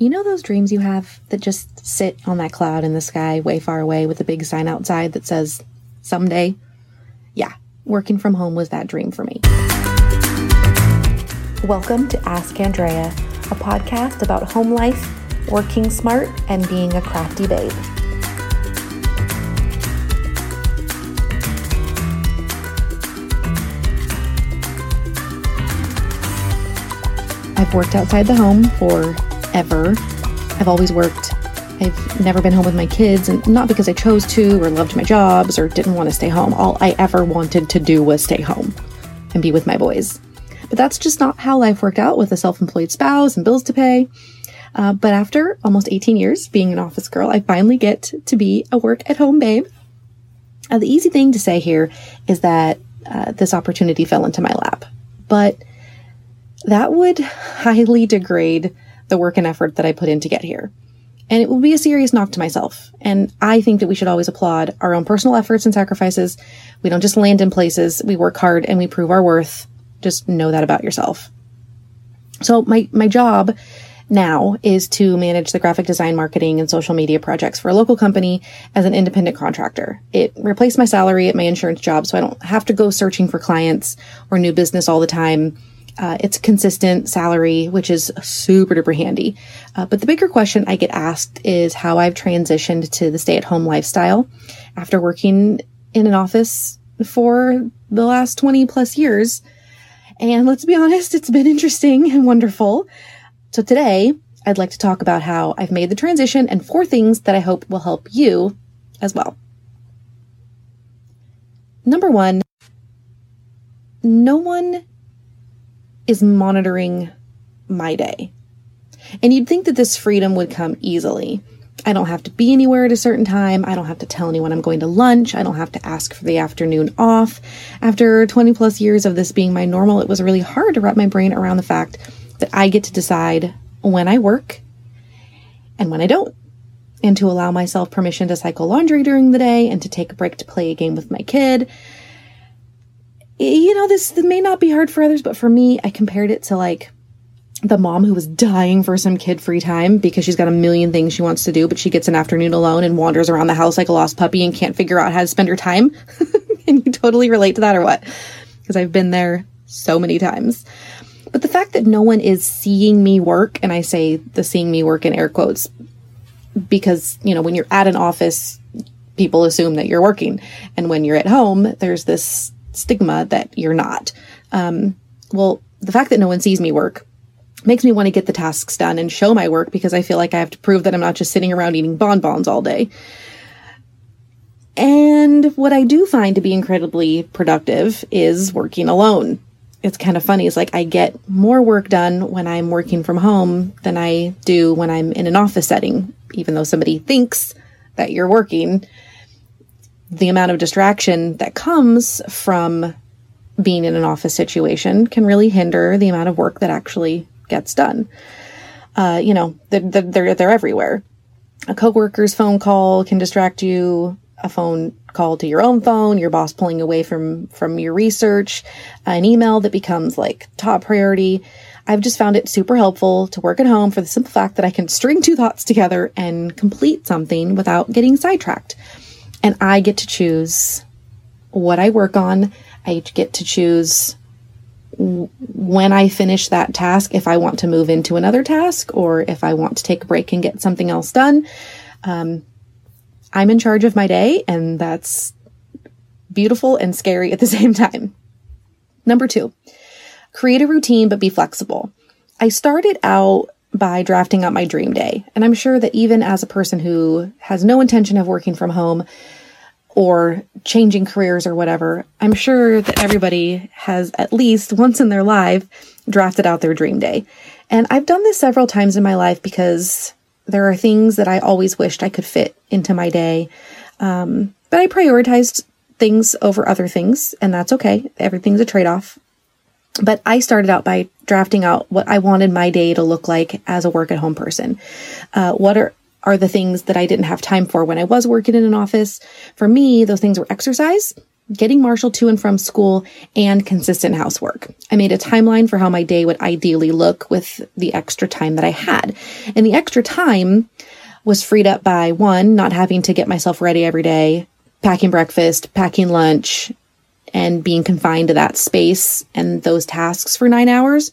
You know those dreams you have that just sit on that cloud in the sky way far away with a big sign outside that says, someday? Yeah, working from home was that dream for me. Welcome to Ask Andrea, a podcast about home life, working smart, and being a crafty babe. I've worked outside the home forever. I've always worked. I've never been home with my kids, and not because I chose to or loved my jobs or didn't want to stay home. All I ever wanted to do was stay home and be with my boys. But that's just not how life worked out with a self employed spouse and bills to pay. Uh, but after almost 18 years being an office girl, I finally get to be a work at home babe. Uh, the easy thing to say here is that uh, this opportunity fell into my lap. But that would highly degrade the work and effort that I put in to get here. And it would be a serious knock to myself. And I think that we should always applaud our own personal efforts and sacrifices. We don't just land in places, we work hard and we prove our worth. Just know that about yourself. So my, my job now is to manage the graphic design, marketing, and social media projects for a local company as an independent contractor. It replaced my salary at my insurance job, so I don't have to go searching for clients or new business all the time. Uh, it's consistent salary, which is super duper handy. Uh, but the bigger question I get asked is how I've transitioned to the stay at home lifestyle after working in an office for the last 20 plus years. And let's be honest, it's been interesting and wonderful. So today, I'd like to talk about how I've made the transition and four things that I hope will help you as well. Number one, no one is monitoring my day. And you'd think that this freedom would come easily. I don't have to be anywhere at a certain time. I don't have to tell anyone I'm going to lunch. I don't have to ask for the afternoon off. After 20 plus years of this being my normal, it was really hard to wrap my brain around the fact that I get to decide when I work and when I don't, and to allow myself permission to cycle laundry during the day and to take a break to play a game with my kid you know, this, may not be hard for others, but for me, I compared it to like the mom who was dying for some kid free time because she's got a million things she wants to do, but she gets an afternoon alone and wanders around the house like a lost puppy and can't figure out how to spend her time. Can you totally relate to that or what? Because I've been there so many times. But the fact that no one is seeing me work, and I say the seeing me work in air quotes, because, you know, when you're at an office, people assume that you're working. And when you're at home, there's this stigma that you're not. Um, well, the fact that no one sees me work makes me want to get the tasks done and show my work because I feel like I have to prove that I'm not just sitting around eating bonbons all day. And what I do find to be incredibly productive is working alone. It's kind of funny. It's like I get more work done when I'm working from home than I do when I'm in an office setting, even though somebody thinks that you're working the amount of distraction that comes from being in an office situation can really hinder the amount of work that actually gets done. Uh, you know, they're, they're, they're everywhere. A coworker's phone call can distract you. A phone call to your own phone, your boss pulling away from, from your research, an email that becomes like top priority. I've just found it super helpful to work at home for the simple fact that I can string two thoughts together and complete something without getting sidetracked and I get to choose what I work on. I get to choose when I finish that task if I want to move into another task or if I want to take a break and get something else done. Um, I'm in charge of my day, and that's beautiful and scary at the same time. Number two, create a routine but be flexible. I started out by drafting out my dream day. And I'm sure that even as a person who has no intention of working from home or changing careers or whatever, I'm sure that everybody has at least once in their life drafted out their dream day. And I've done this several times in my life because there are things that I always wished I could fit into my day. Um, but I prioritized things over other things, and that's okay. Everything's a trade off. But I started out by drafting out what I wanted my day to look like as a work at home person. Uh, what are are the things that I didn't have time for when I was working in an office. For me, those things were exercise, getting Marshall to and from school, and consistent housework. I made a timeline for how my day would ideally look with the extra time that I had. And the extra time was freed up by one, not having to get myself ready every day, packing breakfast, packing lunch, and being confined to that space and those tasks for nine hours,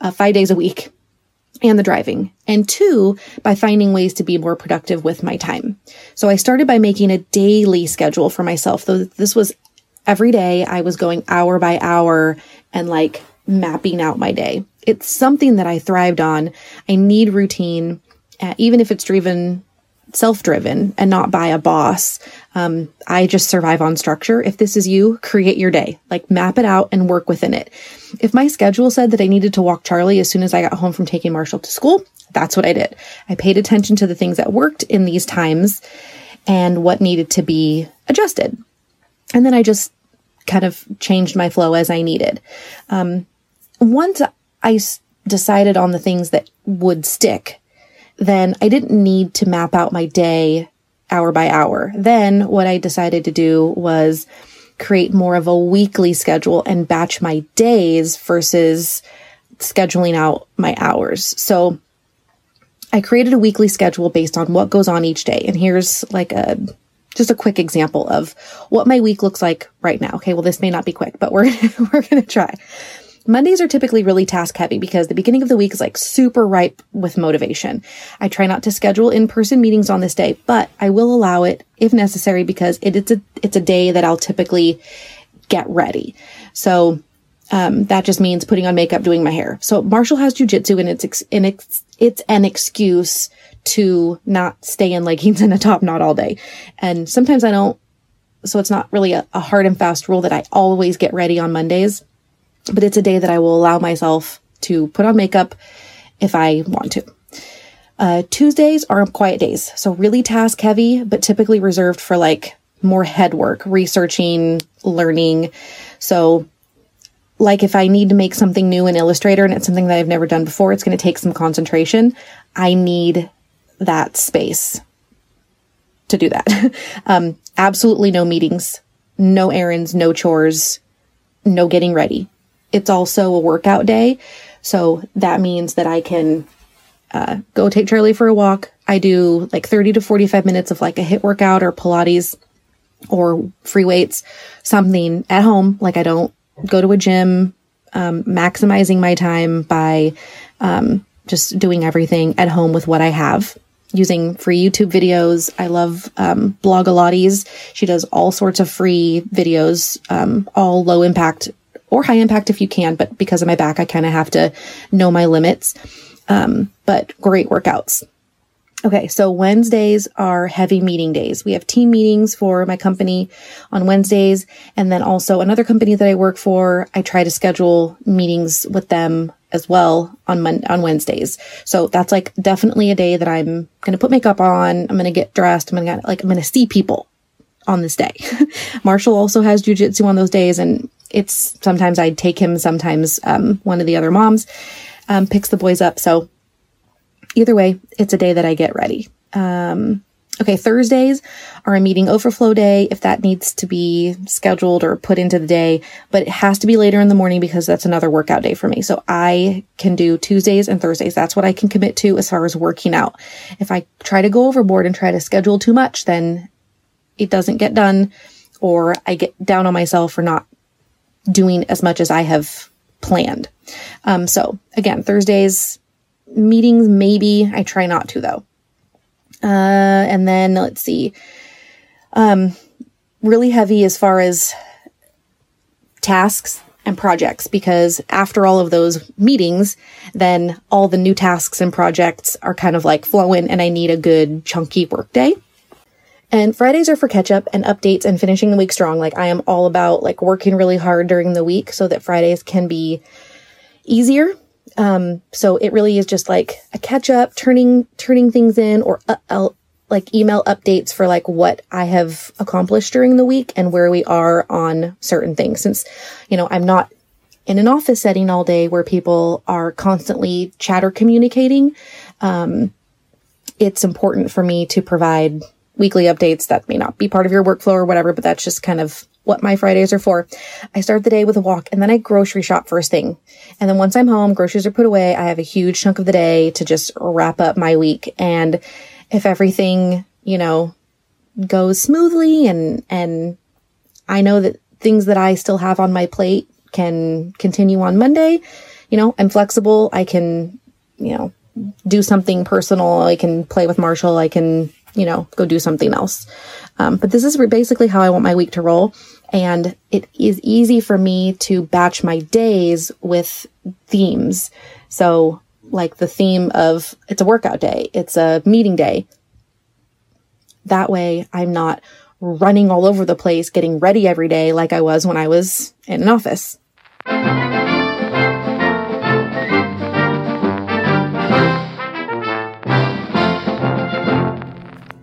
uh, five days a week and the driving. And two, by finding ways to be more productive with my time. So I started by making a daily schedule for myself. Though this was every day, I was going hour by hour and like mapping out my day. It's something that I thrived on. I need routine, uh, even if it's driven self driven and not by a boss. Um, I just survive on structure. If this is you, create your day, like map it out and work within it. If my schedule said that I needed to walk Charlie as soon as I got home from taking Marshall to school, that's what I did. I paid attention to the things that worked in these times and what needed to be adjusted. And then I just kind of changed my flow as I needed. Um, once I s- decided on the things that would stick, then I didn't need to map out my day hour by hour. Then what I decided to do was create more of a weekly schedule and batch my days versus scheduling out my hours. So I created a weekly schedule based on what goes on each day. And here's like a just a quick example of what my week looks like right now. Okay, well this may not be quick, but we're we're going to try. Mondays are typically really task heavy because the beginning of the week is like super ripe with motivation. I try not to schedule in-person meetings on this day, but I will allow it if necessary because it, it's a it's a day that I'll typically get ready. So um, that just means putting on makeup, doing my hair. So Marshall has jujitsu and it's ex- and it's it's an excuse to not stay in leggings and a top knot all day. And sometimes I don't. So it's not really a, a hard and fast rule that I always get ready on Mondays but it's a day that I will allow myself to put on makeup if I want to. Uh, Tuesdays are quiet days, so really task heavy, but typically reserved for like more head work, researching, learning. So, like if I need to make something new in Illustrator and it's something that I've never done before, it's going to take some concentration. I need that space to do that. um, absolutely no meetings, no errands, no chores, no getting ready it's also a workout day. So that means that I can uh, go take Charlie for a walk. I do like 30 to 45 minutes of like a HIIT workout or Pilates or free weights, something at home. Like I don't go to a gym, um, maximizing my time by um, just doing everything at home with what I have. Using free YouTube videos. I love um, Blogilates. She does all sorts of free videos, um, all low impact or high impact if you can, but because of my back, I kind of have to know my limits. Um, but great workouts. Okay, so Wednesdays are heavy meeting days. We have team meetings for my company on Wednesdays. And then also another company that I work for, I try to schedule meetings with them as well on Mon- on Wednesdays. So that's like definitely a day that I'm going to put makeup on. I'm going to get dressed. I'm going to like, I'm going to see people on this day. Marshall also has jujitsu on those days and it's sometimes I'd take him, sometimes um, one of the other moms um, picks the boys up. So either way, it's a day that I get ready. Um, okay, Thursdays are a meeting overflow day if that needs to be scheduled or put into the day, but it has to be later in the morning because that's another workout day for me. So I can do Tuesdays and Thursdays. That's what I can commit to as far as working out. If I try to go overboard and try to schedule too much, then it doesn't get done or I get down on myself for not doing as much as I have planned. Um, so again, Thursdays meetings, maybe I try not to though. Uh, and then let's see, um, really heavy as far as tasks and projects because after all of those meetings, then all the new tasks and projects are kind of like flowing and I need a good chunky work day. And Fridays are for catch up and updates and finishing the week strong. Like I am all about like working really hard during the week so that Fridays can be easier. Um, so it really is just like a catch up, turning, turning things in or uh, uh, like email updates for like what I have accomplished during the week and where we are on certain things. Since, you know, I'm not in an office setting all day where people are constantly chatter communicating. Um, it's important for me to provide weekly updates that may not be part of your workflow or whatever, but that's just kind of what my Fridays are for. I start the day with a walk and then I grocery shop first thing. And then once I'm home, groceries are put away. I have a huge chunk of the day to just wrap up my week. And if everything, you know, goes smoothly and, and I know that things that I still have on my plate can continue on Monday, you know, I'm flexible. I can, you know, do something personal. I can play with Marshall. I can, you know, go do something else. Um, but this is basically how I want my week to roll. And it is easy for me to batch my days with themes. So, like the theme of it's a workout day, it's a meeting day. That way, I'm not running all over the place, getting ready every day like I was when I was in an office.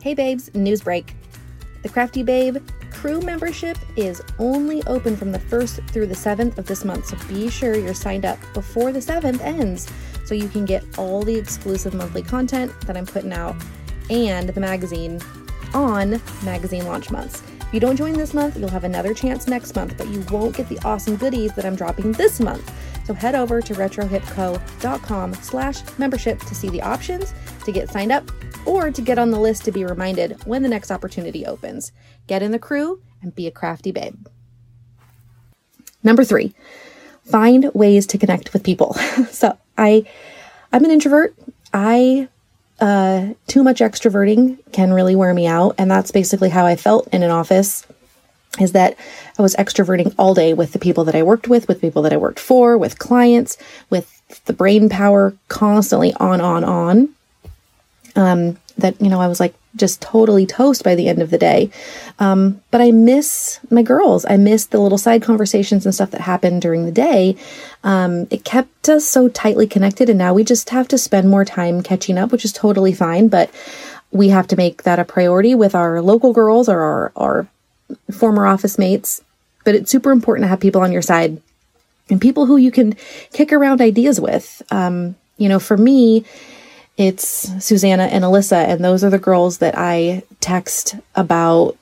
Hey babes, news break. The Crafty Babe crew membership is only open from the 1st through the 7th of this month, so be sure you're signed up before the 7th ends so you can get all the exclusive monthly content that I'm putting out and the magazine on magazine launch months. If you don't join this month, you'll have another chance next month, but you won't get the awesome goodies that I'm dropping this month. So head over to retrohipco.com slash membership to see the options, to get signed up, or to get on the list to be reminded when the next opportunity opens. Get in the crew and be a crafty babe. Number three, find ways to connect with people. so I, I'm an introvert. I, uh, too much extroverting can really wear me out. And that's basically how I felt in an office is that I was extroverting all day with the people that I worked with, with people that I worked for, with clients, with the brain power constantly on, on, on um, that, you know, I was like just totally toast by the end of the day. Um, but I miss my girls. I miss the little side conversations and stuff that happened during the day. Um, it kept us so tightly connected, and now we just have to spend more time catching up, which is totally fine. But we have to make that a priority with our local girls or our, our former office mates. But it's super important to have people on your side and people who you can kick around ideas with. Um, you know, for me, it's Susanna and Alyssa, and those are the girls that I text about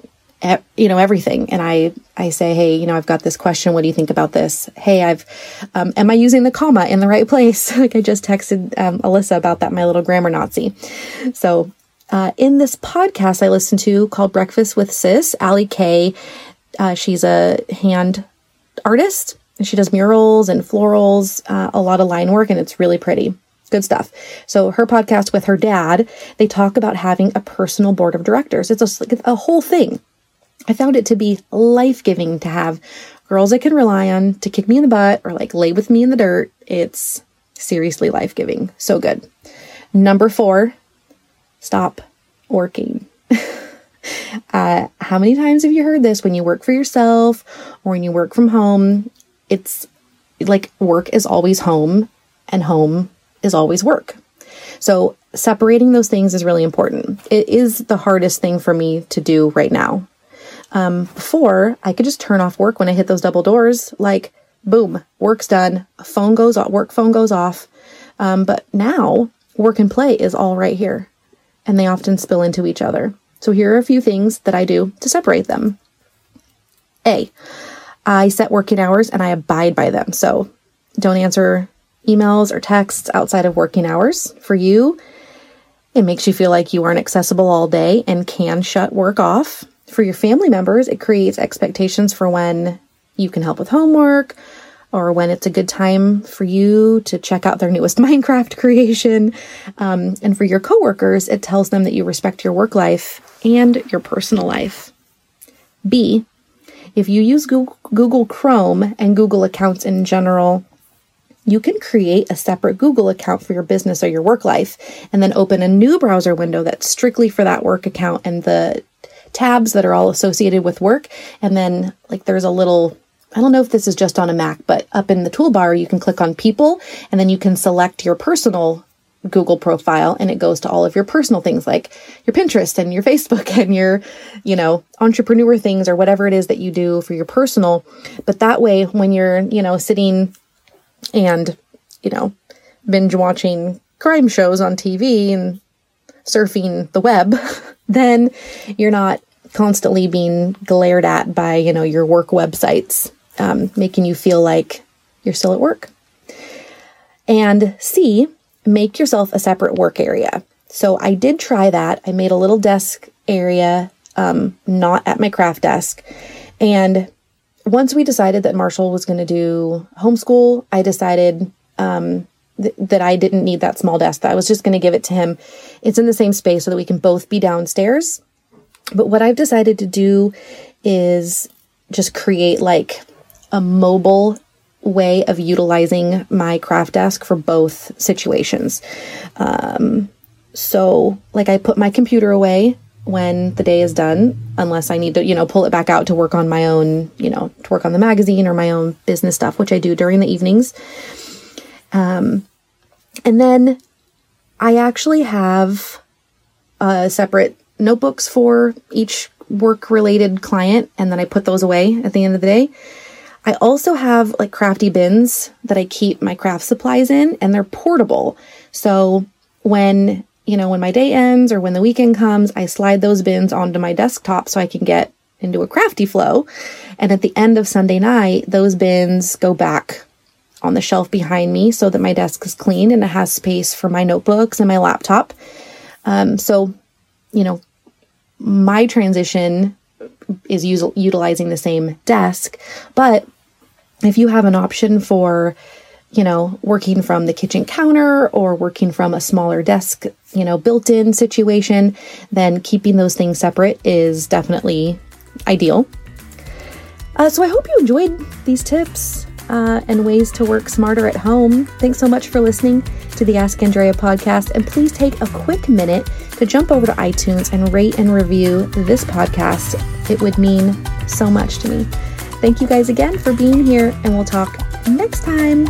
you know everything. And i i say hey you know i've got this question. What do you think about this? Hey i've um, am i using the comma in the right place? Like i just texted um, alyssa about that my little grammar nazi. So uh, in this podcast i listened to called breakfast with sis ali kay uh, she's a hand artist she does murals and florals uh, a lot of line work and it's really pretty good stuff. So her podcast with her dad, they talk about having a personal board of directors. It's a, a whole thing. I found it to be life giving to have girls I can rely on to kick me in the butt or like lay with me in the dirt. It's seriously life giving. So good. Number four, stop working. uh, how many times have you heard this when you work for yourself or when you work from home? It's like work is always home and home is always work. So separating those things is really important. It is the hardest thing for me to do right now. Um, before I could just turn off work when I hit those double doors, like boom, work's done, phone goes off, work phone goes off. Um, but now work and play is all right here, and they often spill into each other. So here are a few things that I do to separate them. A, I set working hours and I abide by them. So don't answer emails or texts outside of working hours. For you, it makes you feel like you aren't accessible all day and can shut work off. For your family members, it creates expectations for when you can help with homework or when it's a good time for you to check out their newest Minecraft creation. Um, and for your coworkers, it tells them that you respect your work life and your personal life. B, if you use Google, Google Chrome and Google accounts in general, you can create a separate Google account for your business or your work life and then open a new browser window that's strictly for that work account and the tabs that are all associated with work. And then, like, there's a little I don't know if this is just on a Mac, but up in the toolbar, you can click on people and then you can select your personal Google profile and it goes to all of your personal things like your Pinterest and your Facebook and your, you know, entrepreneur things or whatever it is that you do for your personal. But that way, when you're, you know, sitting and, you know, binge watching crime shows on TV and surfing the web, then you're not constantly being glared at by, you know, your work websites, um, making you feel like you're still at work. And C, make yourself a separate work area. So I did try that. I made a little desk area, um, not at my craft desk. And once we decided that Marshall was going to do homeschool, I decided um, th- that I didn't need that small desk, that I was just going to give it to him. It's in the same space so that we can both be downstairs. But what I've decided to do is just create like a mobile way of utilizing my craft desk for both situations. Um, so, like, I put my computer away when the day is done, unless I need to, you know, pull it back out to work on my own, you know, to work on the magazine or my own business stuff, which I do during the evenings. Um, and then I actually have uh, separate notebooks for each work related client, and then I put those away at the end of the day. I also have like crafty bins that I keep my craft supplies in, and they're portable. So when, you know, when my day ends or when the weekend comes, I slide those bins onto my desktop so I can get into a crafty flow. And at the end of Sunday night, those bins go back on the shelf behind me so that my desk is clean and it has space for my notebooks and my laptop. Um, so, you know, my transition is us- utilizing the same desk, but if you have an option for, you know, working from the kitchen counter or working from a smaller desk, you know, built in situation, then keeping those things separate is definitely ideal. Uh, so I hope you enjoyed these tips uh, and ways to work smarter at home. Thanks so much for listening to the Ask Andrea podcast. And please take a quick minute to jump over to iTunes and rate and review this podcast. It would mean so much to me. Thank you guys again for being here, and we'll talk next time.